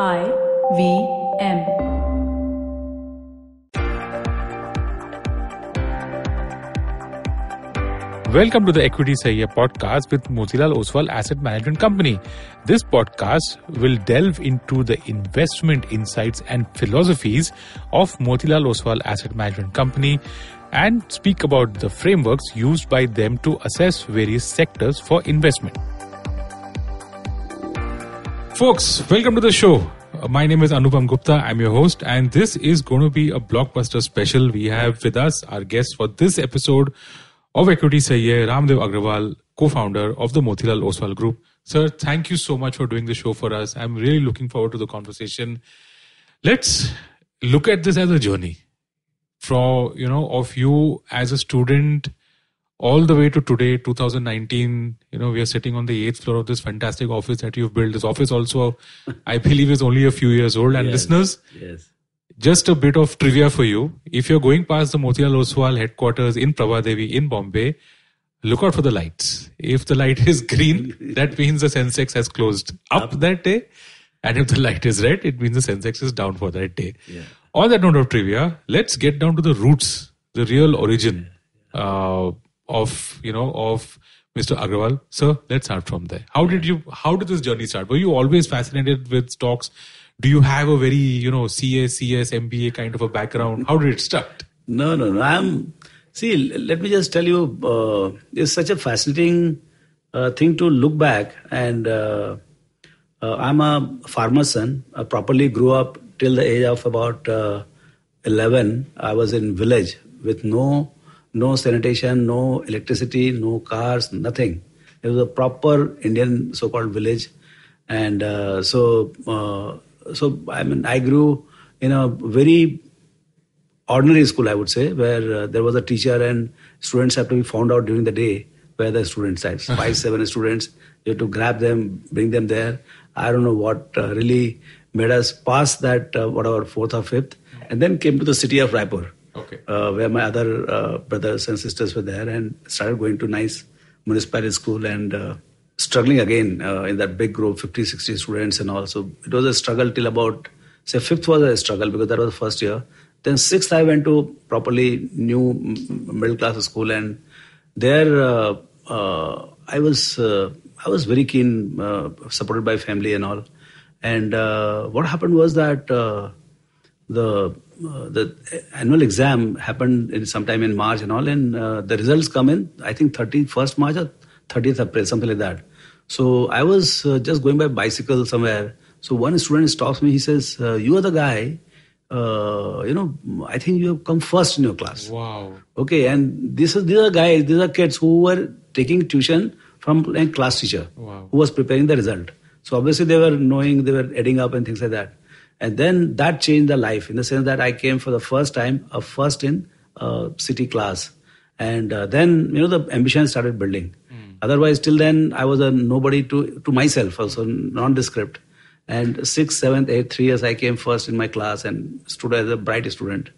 I V M. Welcome to the Equity Sahiya podcast with Motilal Oswal Asset Management Company. This podcast will delve into the investment insights and philosophies of Motilal Oswal Asset Management Company and speak about the frameworks used by them to assess various sectors for investment. Folks, welcome to the show. Uh, My name is Anupam Gupta. I'm your host, and this is going to be a blockbuster special. We have with us our guest for this episode of Equity Sahiye, Ramdev Agrawal, co-founder of the Motilal Oswal Group. Sir, thank you so much for doing the show for us. I'm really looking forward to the conversation. Let's look at this as a journey from you know of you as a student all the way to today 2019 you know we are sitting on the eighth floor of this fantastic office that you've built. This office also i believe is only a few years old. And Yes. listeners Yes. just a bit of trivia for you. If you're going past the motilal oswal headquarters in prabhadevi in bombay look out for the lights. If the light is green that means the sensex has closed up, that day. And if the light is red it means the sensex is down for that day. Yeah. on that note of trivia, let's get down to the roots, the real origin. Uh, of you know of Mr. Agrawal. Sir, let's start from there. How did you? How did this journey start? Were you always fascinated with stocks? Do you have a very you know CA, CS, MBA kind of a background? How did it start? No, no, no. I'm. See, let me just tell you, uh, it's such a fascinating uh, thing to look back. And uh, uh, I'm a farmer's son. I properly grew up till the age of about uh, 11. I was in village with no no sanitation, no electricity, no cars, nothing. It was a proper Indian so-called village, and uh, so uh, so I mean I grew in a very ordinary school, I would say, where uh, there was a teacher and students have to be found out during the day where the students are. Five, seven students, you have to grab them, bring them there. I don't know what uh, really made us pass that, uh, whatever, fourth or fifth, and then came to the city of Raipur, Okay. uh, where my other uh, brothers and sisters were there and started going to nice municipality school and uh, struggling again uh, in that big group, 50, 60 students and all. So it was a struggle till about, say, fifth was a struggle because that was the first year. Then sixth, I went to properly new middle class school, and there uh, uh, I was I was very keen, supported by family and all. And what happened was that the the annual exam happened in sometime in March and all, and uh, the results come in I think 31st March or 30th April, something like that. So I was uh, just going by bicycle somewhere. So one student stops me. He says, uh, "You are the guy. Uh, you know, I think you have come first in your class." Wow. Okay, and this is these are guys, these are kids who were taking tuition from a class teacher Wow. who was preparing the result. So obviously they were knowing, they were adding up and things like that. And then that changed the life in the sense that I came for the first time, a first in uh, city class, and uh, then you know the ambition started building. Otherwise, till then I was a nobody to to myself, also nondescript. And sixth, seventh, eighth, three years I came first in my class and stood as a bright student.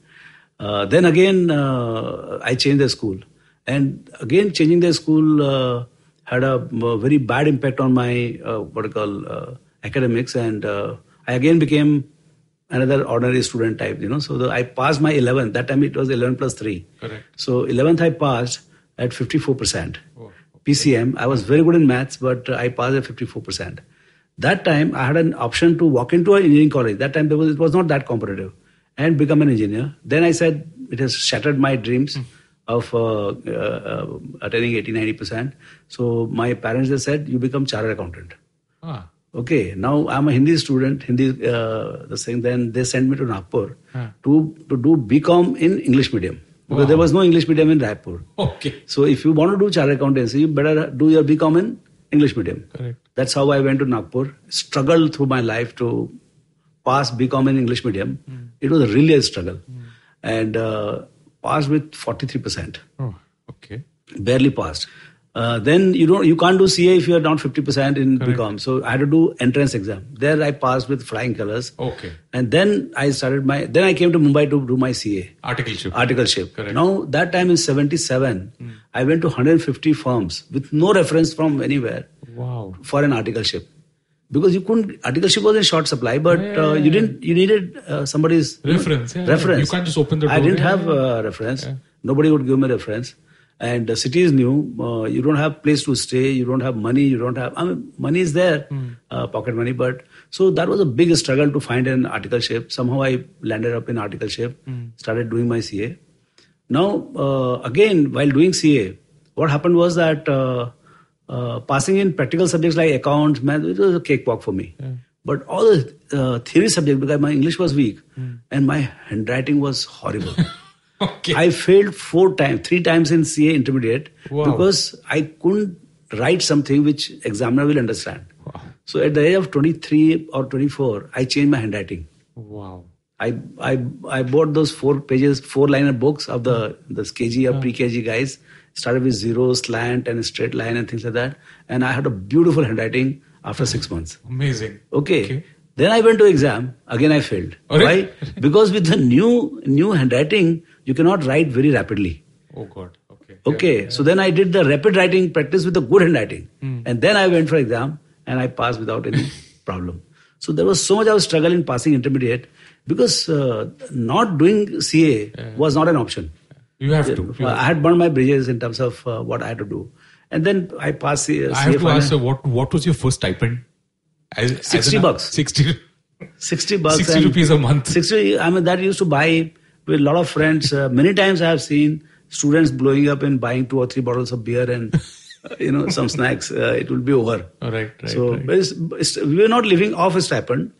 Uh, then again, uh, I changed the school. And again, changing the school uh, had a, very bad impact on my, uh, what I call, uh, academics. And uh, I again became another ordinary student type, you know. So the, I passed my 11th. That time it was 11 plus 3. Correct. So 11th I passed at 54%. Oh, PCM. I was very good in maths, but I passed at 54%. That time I had an option to walk into an engineering college. That time there was, it was not that competitive and become an engineer. Then I said it has shattered my dreams of uh, uh, uh, attaining 80 90%. So my parents they said you become chartered accountant. Ah. Okay, now I'm a Hindi student. Hindi, uh, the thing. Then they sent me to Nagpur Huh. to to do BCom in English medium because Wow. there was no English medium in Raipur. Okay. So if you want to do chartered accountancy, you better do your BCom in English medium. Correct. That's how I went to Nagpur. Struggled through my life to pass BCom in English medium. It was really a struggle, and uh, passed with forty three percent. Oh. Okay. Barely passed. Uh, then you don't, you can't do CA if you are not 50% in Correct. BCom. So I had to do entrance exam. There I passed with flying colors. Okay. And then I started my, then I came to Mumbai to do my CA, Articleship. articleship. Correct. Now that time in 77, I went to 150 firms with no reference from anywhere Wow. for an articleship. because you couldn't articleship was in short supply, but uh, you didn't you needed uh, somebody's Reference, yeah, yeah. reference. You can't just open the I didn't yeah, have uh, reference. Nobody would give me a reference. And the city is new. Uh, you don't have place to stay. You don't have money. You don't have. I mean, money is there, Hmm. uh, pocket money. But so that was a big struggle to find an article articleship. Somehow I landed up in articleship. Hmm. Started doing my CA. Now uh, again, while doing CA, what happened was that uh, uh, passing in practical subjects like accounts, math, it was a cakewalk for me. But all the uh, theory subjects because my English was weak and my handwriting was horrible. Okay. I failed four times, three times in CA intermediate Wow. because I couldn't write something which examiner will understand. Wow. So at the age of 23 or 24, I changed my handwriting. Wow. I I I bought those four pages, four liner books of the the KG or pre KG guys. Started with zero, slant, and straight line and things like that. And I had a beautiful handwriting after six months. Amazing. Okay. Okay. Then I went to exam. Again, I failed. Oh, Alright. Why? because with the new new handwriting, you cannot write very rapidly. Oh God. Okay. Okay. So then I did the rapid writing practice with the good handwriting, Hmm. and then I went for exam and I passed without any problem. So there was so much of struggle in passing intermediate because uh, not doing CA was not an option. You have to. You I had burned my bridges in terms of uh, what I had to do, and then I passed CA. I have to ask, sir, what what was your first stipend? As, as 60 an- bucks. 60, 60 bucks 60 rupees a month. 60 i mean that used to buy with a lot of friends. Uh, many times i have seen students blowing up and buying two or three bottles of beer and uh, you know some snacks. Uh, it will be over. All right, right, so right. it's, it's, we were not living off a stipend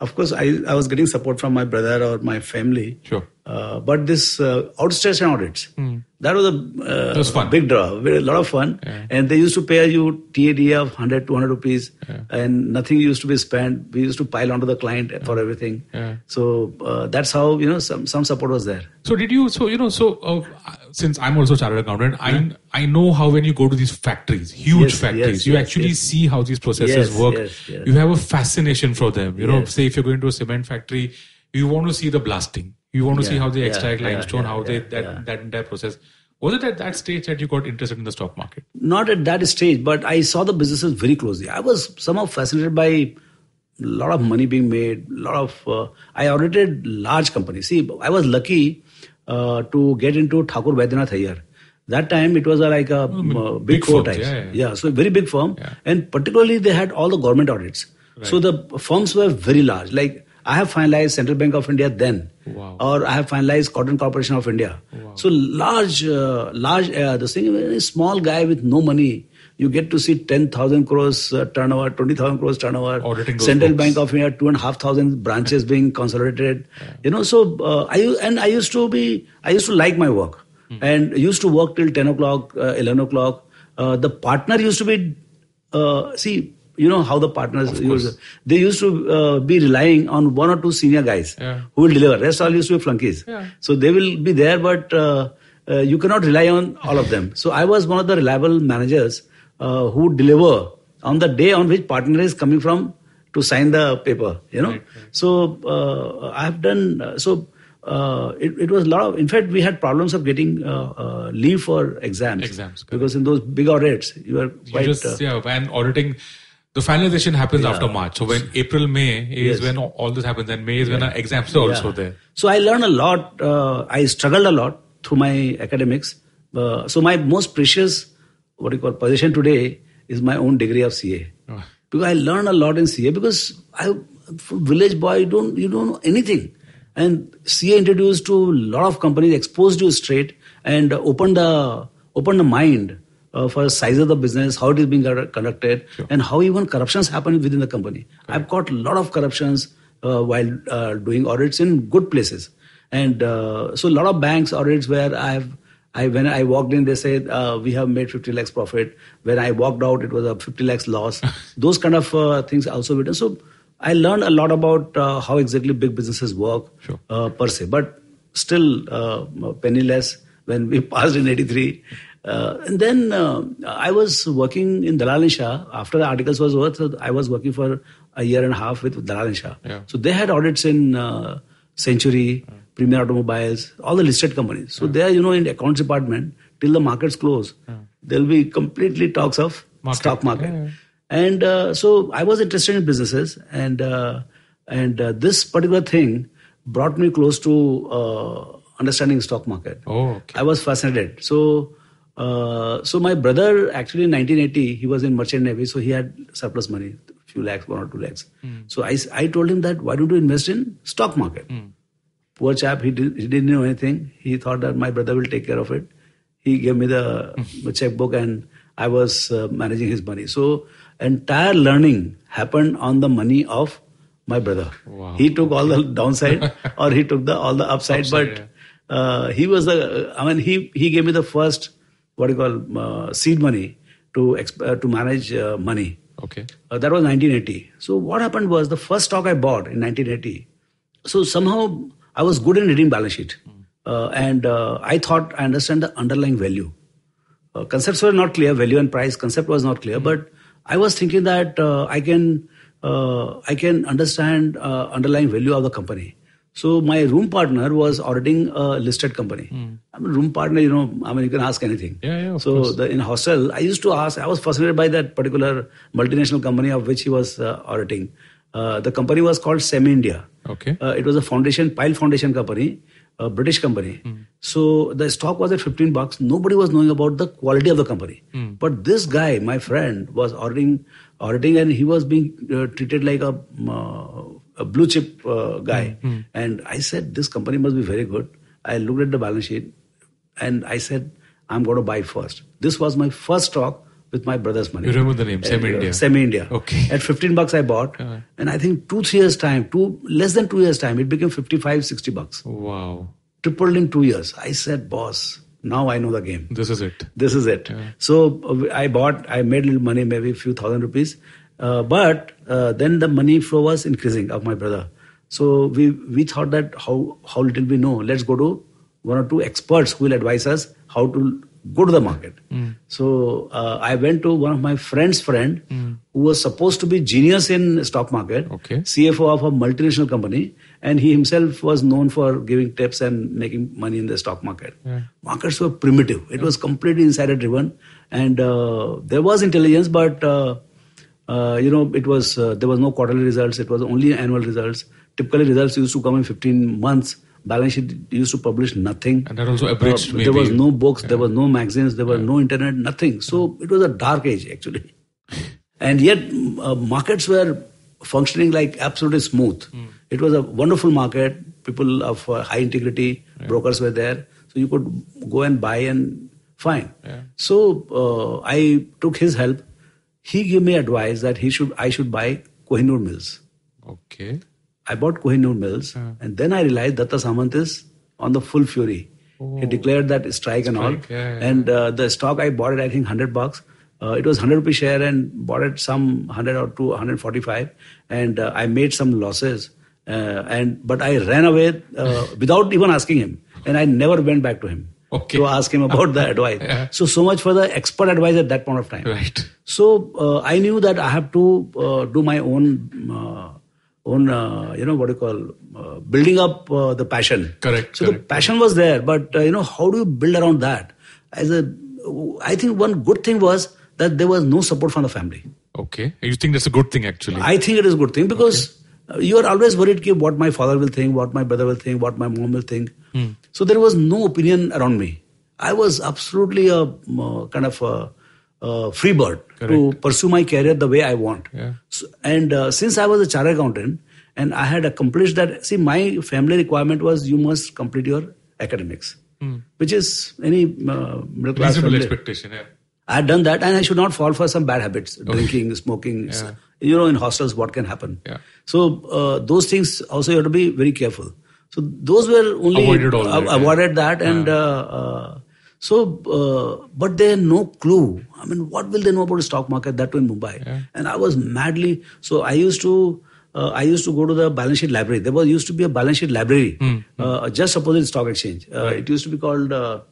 of course I, I was getting support from my brother or my family Sure. uh, but this uh, outstation audits that was a uh, was fun. big draw very, a lot of fun Yeah. and they used to pay you TAD of 100 200 rupees and nothing used to be spent we used to pile onto the client for everything Yeah. so uh, that's how you know some some support was there So did you? So you know. So uh, since I'm also a chartered accountant, I I know how when you go to these factories, huge Yes, factories, yes, you yes, actually see how these processes work. You have a fascination for them. You know, say if you're going to a cement factory, you want to see the blasting. You want to see how they extract yeah, limestone, yeah, how they that yeah. that entire process. Was it at that stage that you got interested in the stock market? not at that stage but i saw the businesses very closely i was somehow fascinated by a lot of money being made A lot of uh, i audited large companies see i was lucky uh, to get into thakur Vaidyanath Aiyar. that time it was like a uh, big, big four firms, types yeah, yeah. so very big firm Yeah. and particularly they had all the government audits so the firms were very large like i have finalized central bank of india then Wow. or I have finalized Cotton Corporation of India. So large, uh, large. Uh, this thing, a small guy with no money, you get to see ten thousand crores uh, turnover, twenty thousand crores turnover. Auditing Central books. Bank of India, two and a half thousand branches being consolidated. You know, so uh, I and I used to be, I used to like my work, and used to work till ten o'clock, uh, eleven o'clock. Uh, the partner used to be, uh, see. You know how the partners used, they used to uh, be relying on one or two senior guys Yeah. who will deliver. Rest all used to be flunkies. Yeah. So they will be there, but uh, uh, you cannot rely on all of them. So I was one of the reliable managers uh, who deliver on the day on which partner is coming from to sign the paper. You know. Right, So uh, I have done uh, so. Uh, it, it was a lot of. In fact, we had problems of getting uh, uh, leave for exams. Exams, correct. because in those big audits, you are You quite. just uh, yeah, when auditing. The finalization happens Yeah. after March. So when April, May is Yes. when all this happens, and May is when our exams are also there. So I learned a lot. Uh, I struggled a lot through my academics. Uh, so my most precious, what you call position today, is my own degree of CA. Oh. Because I learned a lot in CA because I, village boy, you don't you don't know anything, and CA introduced to a lot of companies, exposed you straight, and opened the opened the mind. Uh, for the size of the business, how it is being conducted, Sure. and how even corruptions happen within the company. I've caught a lot of corruptions uh, while uh, doing audits in good places, and uh, so a lot of banks audits where I've I when I walked in, they said uh, we have made 50 lakhs profit. When I walked out, it was a 50 lakhs loss. Those kind of uh, things also written. So I learned a lot about uh, how exactly big businesses work Sure. uh, per se, but still uh, penniless when we passed in '83. Uh, and then I was working in Dalal and Shah. After the articles was over, so I was working for a year and a half with Dalal and Shah. Yeah. So they had audits in uh, Century, Premier Automobiles, all the listed companies. So there, you know, in the accounts department, till the markets close, there'll be completely talks of Market. stock market. Yeah, yeah. And uh, so I was interested in businesses, and uh, and uh, this particular thing brought me close to uh, understanding stock market. Oh, okay. I was fascinated. So, uh, so my brother actually in 1980 he was in merchant navy, so he had surplus money, few lakhs, one or two lakhs. So I, I told him that why don't you invest in stock market? Poor chap, he, did, he didn't know anything. He thought that my brother will take care of it. He gave me the, the checkbook and I was uh, managing his money. So entire learning happened on the money of my brother. Wow. He took all the downside or he took the all the upside, Upside, but uh, he was the. I mean, he he gave me the first what do you call uh, seed money to exp- uh, to manage uh, money. Okay. Uh, that was 1980. So what happened was the first stock I bought in 1980. So somehow I was good in reading balance sheet, uh, and uh, I thought I understand the underlying value. Uh, concepts were not clear, value and price concept was not clear, but I was thinking that uh, I can uh, I can understand uh, underlying value of the company. So my room partner was auditing a listed company. I'm a room partner, you know. I mean, you can ask anything. Yeah, yeah, so the, in hostel, I used to ask. I was fascinated by that particular multinational company of which he was uh, auditing. Uh, the company was called Cemindia. Okay. Uh, it was a foundation, Pile Foundation company, a British company. So the stock was at 15 bucks. Nobody was knowing about the quality of the company. But this guy, my friend, was auditing, auditing, and he was being uh, treated like a, a blue chip uh, guy. And I said, this company must be very good. I looked at the balance sheet, and I said, I'm going to buy first. This was my first stock with my brother's money. You remember the name, Semi Uh, India? Cemindia. Okay. At 15 bucks I bought. Yeah. And I think two, three years time, two, less than two years time, it became 55, 60 bucks. Wow. Tripled in two years. I said, boss, now I know the game. This is it. This is it. Yeah. So uh, I bought, I made little money, maybe a few thousand rupees. Uh, but uh, then the money flow was increasing of my brother. So we, we thought that how, how little we know, let's go to one or two experts who will advise us how to go to the market. So uh, I went to one of my friend's friend who was supposed to be genius in stock market, Okay. CFO of a multinational company, and he himself was known for giving tips and making money in the stock market. Yeah. Markets were primitive; it was completely insider driven, and uh, there was intelligence, but uh, uh, you know, it was uh, there was no quarterly results; it was only annual results. Typically, results used to come in 15 months. Balance sheet used to publish nothing. And that also abridged there was no books, there was no magazines, there was no internet, nothing. So it was a dark age actually. And yet, uh, markets were functioning like absolutely smooth. It was a wonderful market. People of uh, high integrity, brokers were there, so you could go and buy and fine. Yeah. So uh, I took his help. He gave me advice that he should I should buy Kohinoor Mills. Okay. I bought Kohinoor Mills, and then I realized Datta Samant is on the full fury. He declared that strike, and all. Yeah, yeah, and uh, the stock I bought it, I think, hundred bucks. Uh, it was hundred rupee share, and bought it some hundred or two hundred forty-five, and uh, I made some losses. Uh, and but I ran away uh, without even asking him, and I never went back to him Okay. to ask him about the advice. Yeah. So so much for the expert advice at that point of time. Right. So uh, I knew that I have to uh, do my own, uh, own, uh, you know, what do you call, uh, building up uh, the passion. Correct, So the correct. passion was there, but uh, you know, how do you build around that? As a, I think one good thing was that there was no support from the family. Okay. You think that's a good thing actually? I think it is a good thing because uh, you are always worried ki what my father will think, what my brother will think, what my mom will think. Hmm. So there was no opinion around me. I was absolutely a uh, kind of a, a free bird to pursue my career the way I want. Yeah. So, and uh, since I was a chartered accountant and I had accomplished that, see, my family requirement was you must complete your academics, which is any uh, middle class. Reasonable family. expectation. Yeah. I had done that, and I should not fall for some bad habits, drinking, smoking. Yeah. You know, in hostels, what can happen? Yeah. So uh, those things also you have to be very careful. So those were only Avoided all that, yeah. avoided that, and uh, uh, so uh, but they had no clue. I mean, what will they know about the stock market? That too in Mumbai, Yeah. and I was madly. So I used to. Uh, I used to go to the balance sheet library. There was used to be a balance sheet library Hmm, uh, just opposite stock exchange. Uh, It used to be called uh,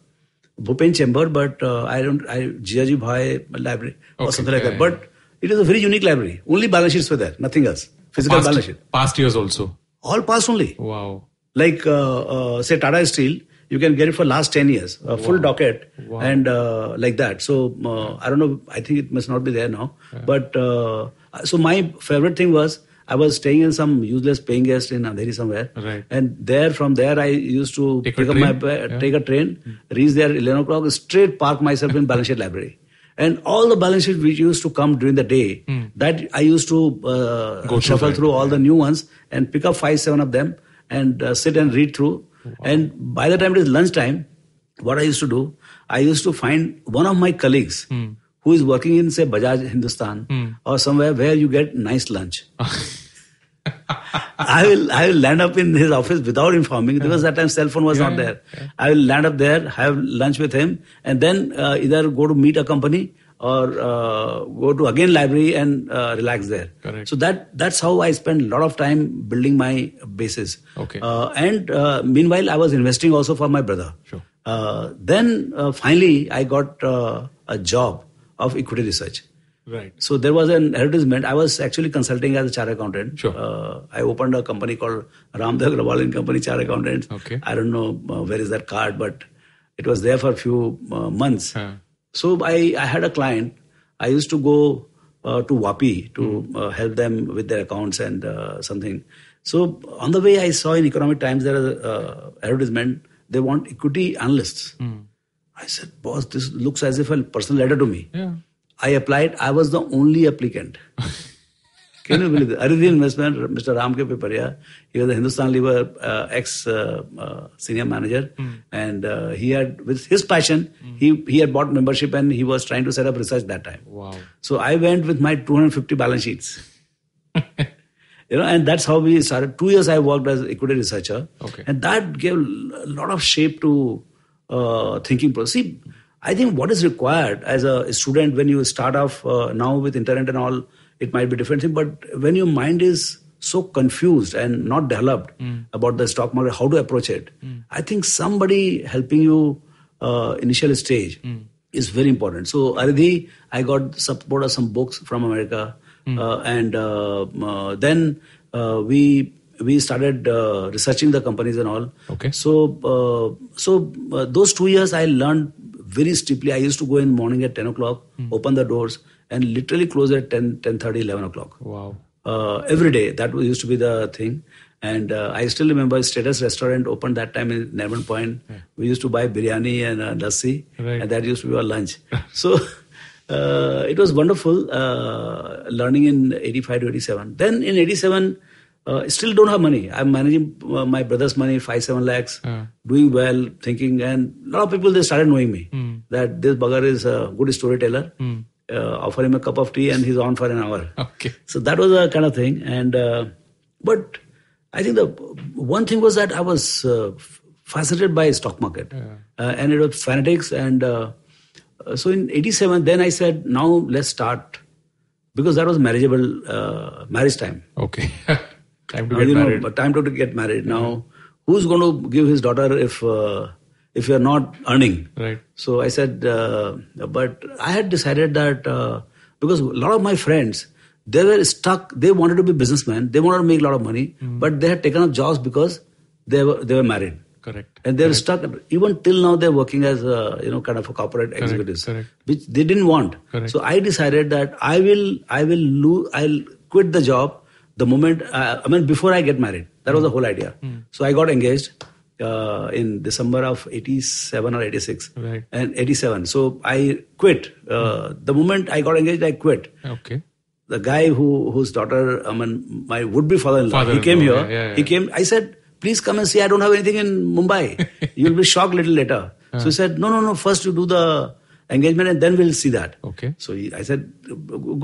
Bhupen Chamber, but uh, I don't, I, Jiaji Bhai Library or something like yeah, that. yeah. But it is a very unique library. Only balance sheets were there, nothing else. Physical balance sheet. Past, past years also. All past only. Wow. Like, uh, uh, say, Tata Steel, you can get it for last 10 years, a full docket, Wow. and uh, like that. So uh, I don't know. I think it must not be there now. But uh, so my favorite thing was I was staying in some useless paying guest in Andheri somewhere, Right. and there from there I used to Take a pick up my train? Yeah. take a train, reach there 11 o'clock, straight park myself in balance sheet library. And all the balance sheets which used to come during the day, that I used to uh, Go shuffle through all the new ones and pick up five, seven of them and uh, sit and read through. And by the time it is lunchtime, what I used to do, I used to find one of my colleagues who is working in, say, Bajaj Hindustan or somewhere where you get nice lunch. I will I will land up in his office without informing. Because that time cell phone was Yeah, not yeah, there. I will land up there, have lunch with him, and then uh, either go to meet a company or uh, go to again library and uh, relax there. Correct. So that that's how I spent a lot of time building my basis. Okay. Uh, and uh, meanwhile, I was investing also for my brother. Sure. Uh, then uh, finally, I got uh, a job of equity research. Right. So there was an advertisement. I was actually consulting as a chartered accountant. Sure. Uh, I opened a company called Ramdev Agrawal and Company Chartered Accountants. Okay. I don't know uh, where is that card, but it was there for a few uh, months. Huh. So I, I had a client. I used to go uh, to Vapi to Hmm. uh, help them with their accounts and uh, something. So on the way, I saw in Economic Times there is a uh, advertisement. They want equity analysts. Hmm. I said, boss, this looks as if a personal letter to me. Yeah. I applied. I was the only applicant. Can you believe? Aridhi Investment, Mr. Ram K. Piparia, he was a Hindustan Lever uh, ex uh, uh, senior manager, and uh, he had, with his passion, he he had bought membership and he was trying to set up research that time. Wow. So I went with my 250 balance sheets. you know, and that's how we started. Two years I worked as equity researcher, Okay. and that gave a lot of shape to thinking process. See, I think what is required as a student when you start off uh, now with internet and all, it might be different thing. But when your mind is so confused and not developed about the stock market, how to approach it, I think somebody helping you uh, initial stage is very important. So Aridhi, I got support of some books from America, uh, and uh, uh, then uh, we we started uh, researching the companies and all. Okay. So uh, so uh, those two years I learned very steeply. I used to go in morning at ten o'clock, open the doors, and literally close at 10, 10 11 o'clock Wow. uh, every day. That was- used to be the thing. And uh, I still remember Status Restaurant opened that time in Nariman Point. We used to buy biryani and uh, lassi, Right. and that used to be our lunch. so uh, it was wonderful uh, learning in 85 to 87. Then in 87, uh, still don't have money. I'm managing uh, my brother's money, 5, 7 lakhs, Uh. doing well, thinking. And a lot of people, they started knowing me Hmm. that this bugger is a good storyteller. Uh, offer him a cup of tea and he's on for an hour. Okay. So that was a kind of thing. And uh, but I think the one thing was that I was uh, fascinated by stock market, uh, and it was fanatics. And uh, uh, so in '87, then I said, now let's start because that was marriageable uh, marriage time. Okay. Time to Now, get know, married. but time to get married. Now, who's going to give his daughter if uh, if you're not earning? Right. So I said, uh, but I had decided that uh, because a lot of my friends, they were stuck. They wanted to be businessmen. They wanted to make a lot of money, Hmm. but they had taken up jobs because they were they were married. Correct. And they're stuck. Even till now, they're working as a, you know kind of a corporate executives, correct. which they didn't want. Correct. So I decided that I will I will lose. I'll quit the job the moment. Uh, I mean, before I get married. That was the whole idea. So I got engaged uh, in December of '87 or '86, Right. and '87. So I quit. Uh, The moment I got engaged, I quit Okay. the guy who whose daughter, I mean, my would-be father-in-law, he came here. yeah, yeah, He came. I said, "Please come and see. I don't have anything in Mumbai. You'll be shocked little later." So he said, "No, no, no. First you do the engagement, and then we'll see that." Okay. So he, I said,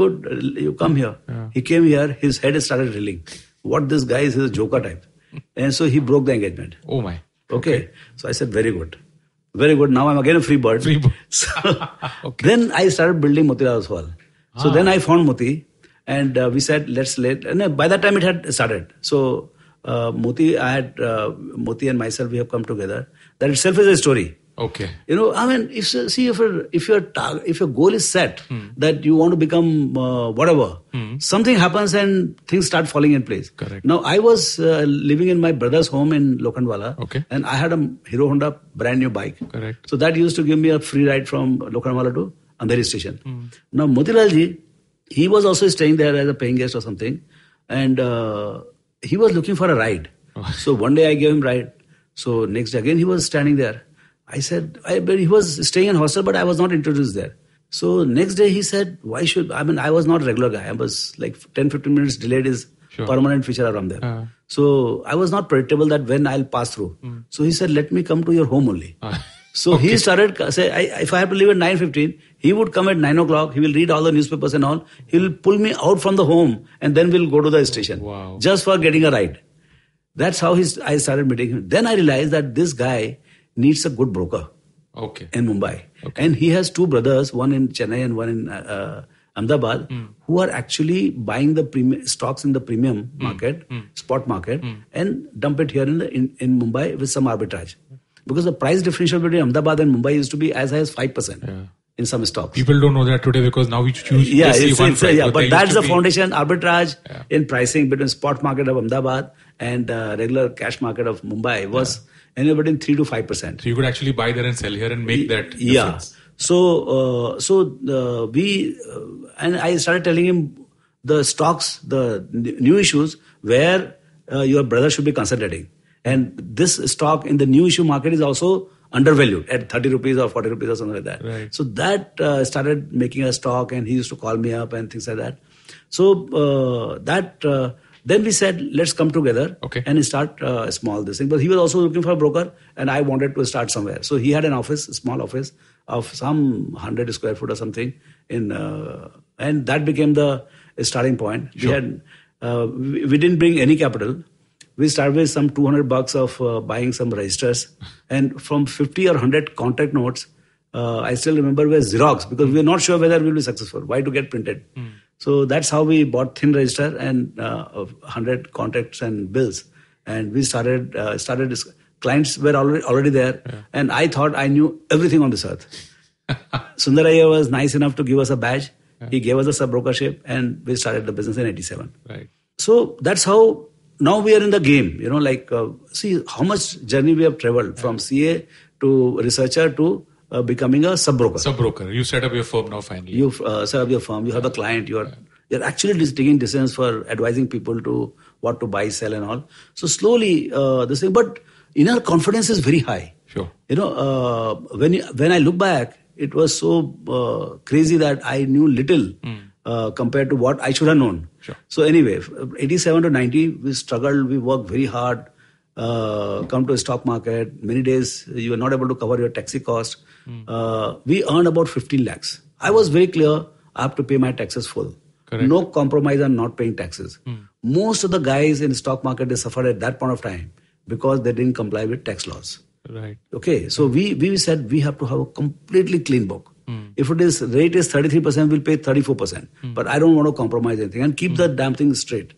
"Good. You come here." Yeah. He came here. His head started reeling. What this guy is? He's a joker type, and so he broke the engagement. Oh my. Okay. So I said, very good. Very good. Now I'm again a free bird. Free bird. So Okay. then I started building Motilal Oswal. So then I found Moti and uh, we said, let's let, and by that time it had started. So uh, Moti, I had, uh, Moti and myself, we have come together. That itself is a story. Okay. You know, I mean, if see if your if your if your goal is set Hmm. that you want to become uh, whatever, something happens and things start falling in place. Correct. Now I was uh, living in my brother's home in Lokhandwala, Okay. and I had a Hero Honda brand new bike. Correct. So that used to give me a free ride from Lokhandwala to Andheri station. Hmm. Now Motilalji, he was also staying there as a paying guest or something, and uh, he was looking for a ride. Oh. So one day I gave him ride. So next day again he was standing there. I said, I, but he was staying in hostel, but I was not introduced there. So next day he said, why should, I mean, I was not a regular guy. I was like 10, 15 minutes delayed is Sure. permanent feature around there. Uh. So I was not predictable that when I'll pass through. So he said, let me come to your home only. Ah, So he started say, I, if I have to leave at nine fifteen, he would come at nine o'clock. He will read all the newspapers and all. He will pull me out from the home, and then we'll go to the station Wow. just for getting a ride. That's how his, I started meeting him. Then I realized that this guy needs a good broker Okay. in Mumbai, and he has two brothers, one in Chennai and one in uh, uh, Ahmedabad, who are actually buying the premium stocks in the premium market, spot market, and dump it here in, the, in in Mumbai with some arbitrage, because the price differential between Ahmedabad and Mumbai used to be as high as five percent Yeah. in some stocks. People don't know that today because now we choose. Yeah, it's, one it's, price, yeah, there but that's the be- foundation arbitrage Yeah. in pricing between spot market of Ahmedabad and uh, regular cash market of Mumbai was anywhere between three to five percent. So you could actually buy there and sell here and make that. yeah difference. so uh, so uh, we uh, and i started telling him the stocks the new issues where uh, your brother should be concentrating and this stock in the new issue market is also undervalued at 30 rupees or 40 rupees or something like that Right. so that uh, started making a stock and he used to call me up and things like that so uh, that uh, then we said let's come together Okay. and start uh, small this thing. But he was also looking for a broker, and I wanted to start somewhere. So he had an office, a small office of some hundred square foot or something, in uh, and that became the starting point. We had uh, we, we didn't bring any capital. We started with some 200 bucks of uh, buying some registers, and from 50 or 100 contact notes, uh, I still remember were Xerox because we were not sure whether we'll be successful. Why to get printed? So that's how we bought thin register and uh, 100 contracts and bills, and we started uh, started. dis- Clients were already already there, and I thought I knew everything on this earth. Sundaraya was nice enough to give us a badge. He gave us a sub brokership, and we started the business in '87. Right. So that's how now we are in the game. You know, like uh, see how much journey we have traveled from CA to researcher to uh, becoming a sub broker. Sub broker. You set up your firm now finally. you uh, set up your firm, you have a client, you are you're actually taking decisions for advising people to what to buy, sell, and all. So slowly, uh, this thing, but inner confidence is very high. Sure. You know, uh, when you, when I look back, it was so uh, crazy that I knew little uh, compared to what I should have known. Sure. So anyway, 87 to 90, we struggled, we worked very hard. Uh, come to a stock market. Many days you were not able to cover your taxi cost. Uh, we earned about 15 lakhs. I was very clear. I have to pay my taxes full. Correct. No compromise on not paying taxes. Most of the guys in stock market they suffered at that point of time because they didn't comply with tax laws. Right. Okay, so we we said we have to have a completely clean book. If it is rate is thirty three percent, we'll pay thirty four percent. But I don't want to compromise anything and keep the damn thing straight.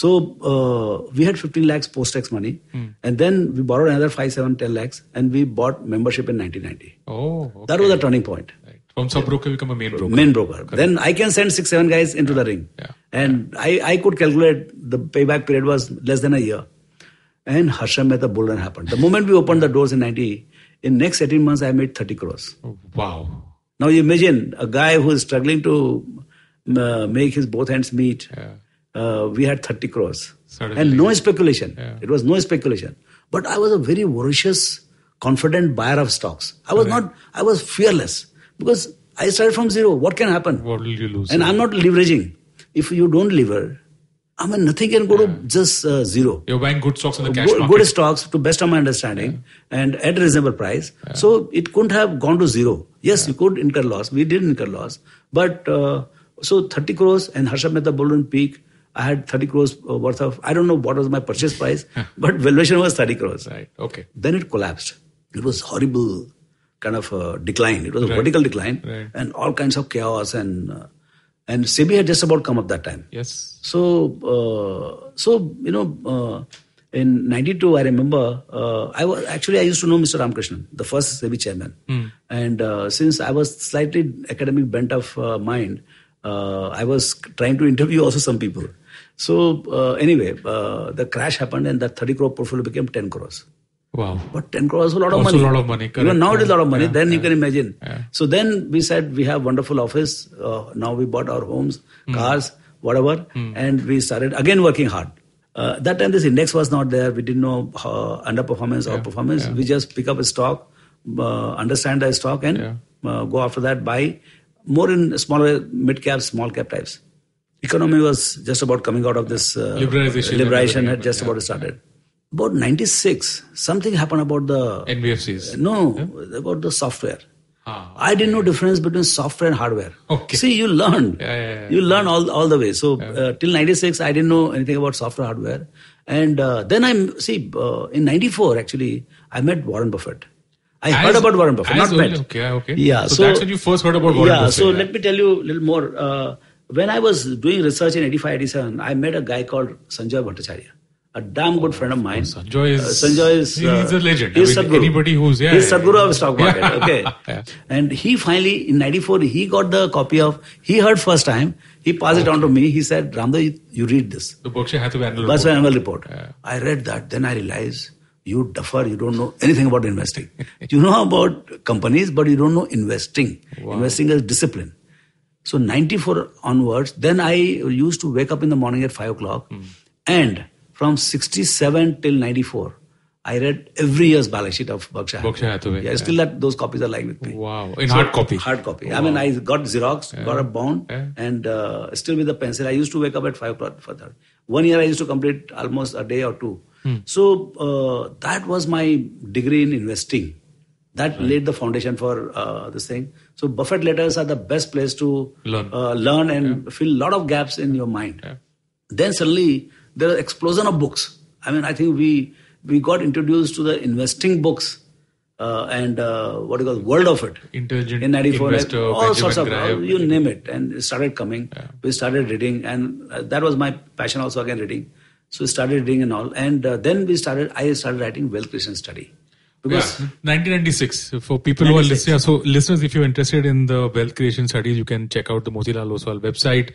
So uh, we had fifteen lakhs post tax money, and then we borrowed another five, seven, ten lakhs, and we bought membership in nineteen ninety. Oh. Okay. That was a turning point. Right. From sub broker become a main broker. Main broker. Then I can send six, seven guys into the ring. Yeah. And I, I could calculate the payback period was less than a year. And Harshad Mehta bull run happened. The moment we opened the doors in 90, in next 18 months, I made 30 crores. Oh, wow. Now you imagine a guy who is struggling to uh, make his both hands meet. Yeah. Uh, we had 30 crores. Suddenly. And no speculation. Yeah. It was no speculation. But I was a very voracious, confident buyer of stocks. I was not, I was fearless because I started from zero. What can happen? What will you lose? And I'm not leveraging. If you don't lever, I mean, nothing can go to just uh, zero. You're buying good stocks in the cash Good, market. good stocks, to best of my understanding, and at a reasonable price. So it couldn't have gone to zero. Yes, you could incur loss. We did incur loss. But uh, so 30 crores and Harshad Mehta Bull Run Peak, I had 30 crores uh, worth of, I don't know what was my purchase price, but valuation was 30 crores. Right. Okay. Then it collapsed. It was horrible kind of uh, decline. It was a Right. vertical decline Right. and all kinds of chaos and uh, and SEBI had just about come up that time. Yes. So uh, so you know uh, in 92, I remember, uh, I was actually, I used to know Mr. Ramakrishnan, the first SEBI chairman. And uh, since I was slightly academic bent of uh, mind, uh, I was trying to interview also some people. So uh, anyway, uh, the crash happened and that 30 crore portfolio became 10 crores. Wow. But 10 crores is a lot of Also money. a lot of money, Even correct. now it is a lot of money. yeah, then you can imagine. Yeah. So then we said we have wonderful office. Uh, now we bought our homes, Hmm. cars, whatever, and we started again working hard. Uh, that time this index was not there. We didn't know uh, underperformance or performance. yeah. We just pick up a stock, uh, understand the stock, and Yeah. uh, go after that. Buy more in smaller mid cap, small cap types. Economy was just about coming out of this uh, Liberalization Liberalization had just yeah, about started. About 96, something happened about the NBFCs. no, about the software. Ah, I didn't know difference between software and hardware. Okay. See, you learn. Yeah, yeah, yeah. You learn all, all the way. So uh, till 96, I didn't know anything about software, hardware. And uh, then I'm, see, uh, in 94, actually, I met Warren Buffett. I As- heard about Warren Buffett, not early- met. okay, okay. Yeah. So that's when you first heard about Warren yeah, Buffett, So yeah. So let me tell you a little more. Uh, when I was doing research in 85, 87, I met a guy called Sanjoy Bhattacharya. A damn good friend of mine. Sanjoy is- Uh, Sanjoy is. he's uh, a legend. He's I mean, Sadhguru. anybody who's- yeah, He's yeah, Sadhguru yeah. of stock market. Okay. Yeah. And he finally, in 94, he got the copy of, he heard first time, he passed it on to me. He said, Ramdev, you, you read this. The Berkshire Hathaway annual report. annual report. I read that. Then I realized, you duffer, you don't know anything about investing. you know about companies, but you don't know investing. Wow. Investing is discipline. So 94 onwards, then I used to wake up in the morning at 5 o'clock. Hmm. And from 67 till 94, I read every year's balance sheet of Berkshire. Berkshire Hathaway, Yeah, yeah. still that those copies are lying with me. Wow. In hard copy. Hard copy. I mean, I got Xerox, got a bound, Yeah. and uh, still with the pencil. I used to wake up at 5 o'clock for that. One year I used to complete almost a day or two. Hmm. So uh, that was my degree in investing. That laid the foundation for uh, this thing. So Buffett letters are the best place to Learn. uh, learn and fill a lot of gaps in your mind. Yeah. Then suddenly there was explosion of books. I mean, I think we we got introduced to the investing books uh, and uh, what do you call world of it Intelligent in 94 Investor, all Benjamin sorts of Graham. you name it and it started coming we started reading and uh, that was my passion also again reading so we started reading and all and uh, then we started i started writing wealth creation study because yeah, 1996. For people who are listening, so listeners, if you're interested in the wealth creation studies, you can check out the Motilal Oswal website.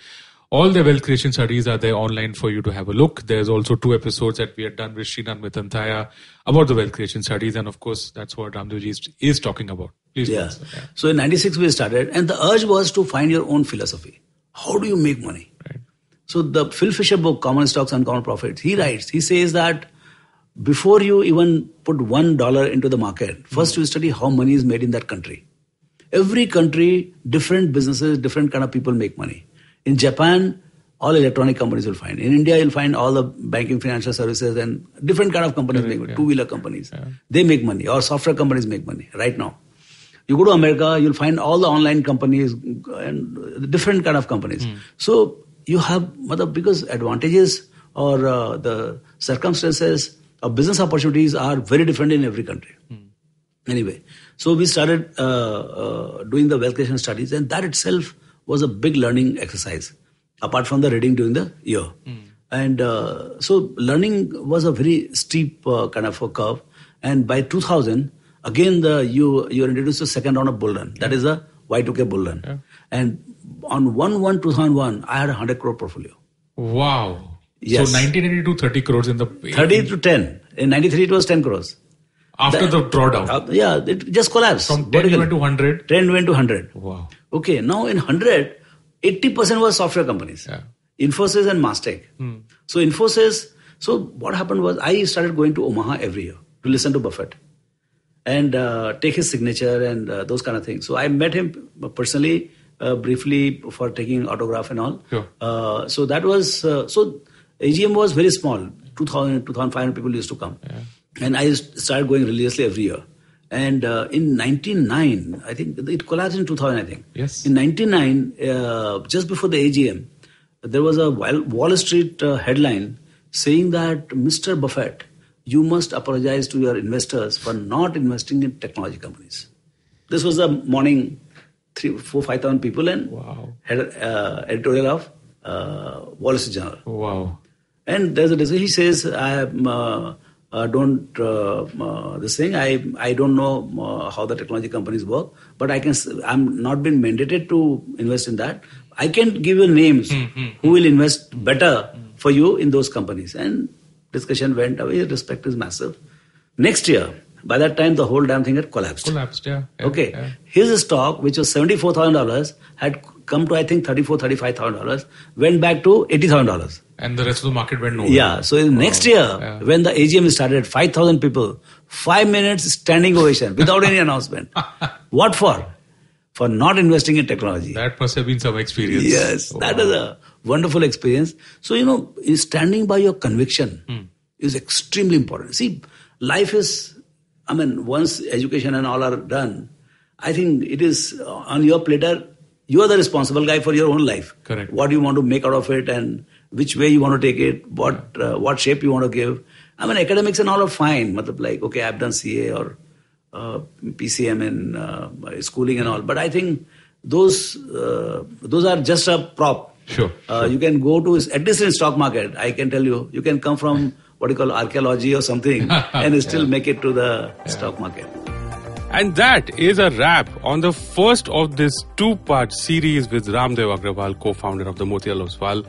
All the wealth creation studies are there online for you to have a look. There's also two episodes that we had done with Srinan Mitantaya about the wealth creation studies, and of course, that's what Ramdevji is, is talking about. Please, yeah. yeah. So in 96 we started and the urge was to find your own philosophy. How do you make money? Right. So the Phil Fisher book, Common Stocks and Uncommon Profits, he writes, he says that before you even put one dollar into the market, first you study how money is made in that country. Every country, different businesses, different kind of people make money. In Japan, all electronic companies will find. In India, you'll find all the banking, financial services, and different kind of companies make money. Two-wheeler companies, they make money, or software companies make money right now. You go to America, you'll find all the online companies and different kind of companies. So you have mother because advantages or uh, the circumstances or business opportunities are very different in every country. Anyway, so we started uh, uh, doing the wealth creation studies, and that itself was a big learning exercise, apart from the reading during the year. And uh, so learning was a very steep uh, kind of a curve. And by 2000, again, the you you are introduced to second round of bull run. That is a Y2K bull run. And on 1 1 2001, I had a 100 crore portfolio. Wow. Yes. So 1982, 30 crores in the 30 to 10. In 93, it was 10 crores. after the drawdown. Uh, yeah, it just collapsed. From 10 vertically. went to 100. 10 went to 100. Wow. Okay, now in 100, 80% was software companies. Yeah. Infosys and Mastech. Hmm. So Infosys, so what happened was I started going to Omaha every year to listen to Buffett and uh, take his signature and uh, those kind of things. So I met him personally, uh, briefly for taking autograph and all. Sure. Uh, so that was, uh, so AGM was very small. 2000, 2500 people used to come. And I started going religiously every year. And uh, in 99, I think it collapsed in 2000, I think. Yes. In 99, uh, just before the AGM, there was a Wall Street uh, headline saying that Mr. Buffett, you must apologize to your investors for not investing in technology companies. This was a morning, three, four, five thousand people, and Wow. had uh, editorial of uh, Wall Street Journal. Wow. And there's a decision. He says, I am, uh, uh, don't uh, uh, this thing. I I don't know uh, how the technology companies work, but I can. I'm not been mandated to invest in that. I can give you names who will invest better for you in those companies. And discussion went away. Respect is massive. Next year, by that time, the whole damn thing had collapsed. Collapsed, yeah. yeah, Okay. yeah. His stock, which was $74,000, had come to, I think, $34,000, $35,000, went back to $80,000. And the rest of the market went nowhere. Yeah. So in next year, yeah. when the AGM started, 5,000 people, five minutes standing ovation without any announcement. What for? For not investing in technology. That must have been some experience. Yes, that is a wonderful experience. So, you know, standing by your conviction Hmm. is extremely important. See, life is, I mean, once education and all are done, I think it is on your platter. You are the responsible guy for your own life. Correct. What do you want to make out of it and which way you want to take it, what uh, what shape you want to give. I mean, academics and all are fine. Matlab, like, okay, I've done CA or uh, PCM in uh, schooling and all. But I think those uh, those are just a prop. Sure, Uh, You can go to at least in stock market. I can tell you, you can come from what you call archaeology or something and still make it to the stock market. And that is a wrap on the first of this two-part series with Ramdev Agrawal, co-founder of the Motilal Oswal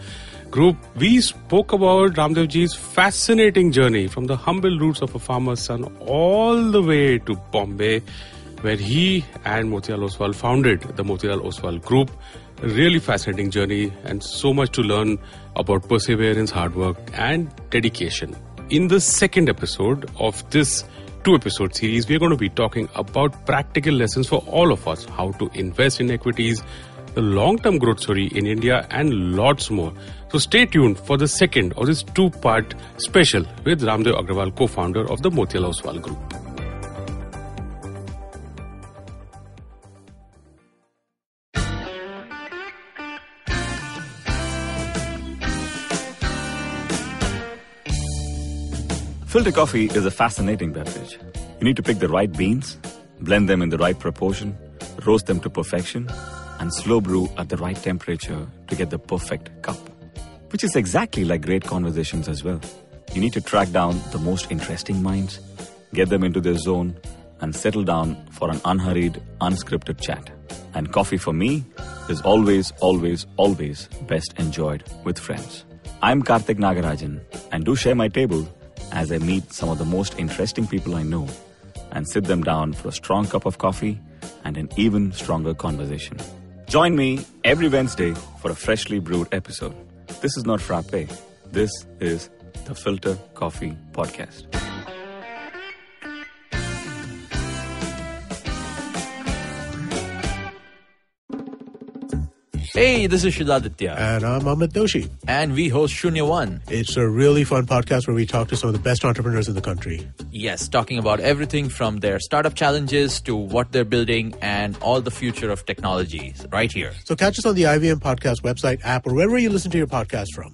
Group. We spoke about Ramdevji's fascinating journey from the humble roots of a farmer's son all the way to Bombay, where he and Motilal Oswal founded the Motilal Oswal Group. Really fascinating journey and so much to learn about perseverance, hard work, and dedication. In the second episode of this two episode series, we're going to be talking about practical lessons for all of us how to invest in equities, the long term growth story in India, and lots more. So stay tuned for the second of this two part special with Ramdev Agrawal, co founder of the Motilal Oswal Group. Filter coffee is a fascinating beverage. You need to pick the right beans, blend them in the right proportion, roast them to perfection, and slow brew at the right temperature to get the perfect cup. Which is exactly like great conversations as well. You need to track down the most interesting minds, get them into their zone, and settle down for an unhurried, unscripted chat. And coffee for me is always, always, always best enjoyed with friends. I'm Karthik Nagarajan, and do share my table as I meet some of the most interesting people I know and sit them down for a strong cup of coffee and an even stronger conversation. Join me every Wednesday for a freshly brewed episode. This is not frappe. This is the Filter Coffee Podcast. Hey, this is Shidaditya, And I'm Amit Doshi. and we host Shunya One. It's a really fun podcast where we talk to some of the best entrepreneurs in the country. Yes, talking about everything from their startup challenges to what they're building and all the future of technologies right here. So catch us on the IVM Podcast website, app, or wherever you listen to your podcast from.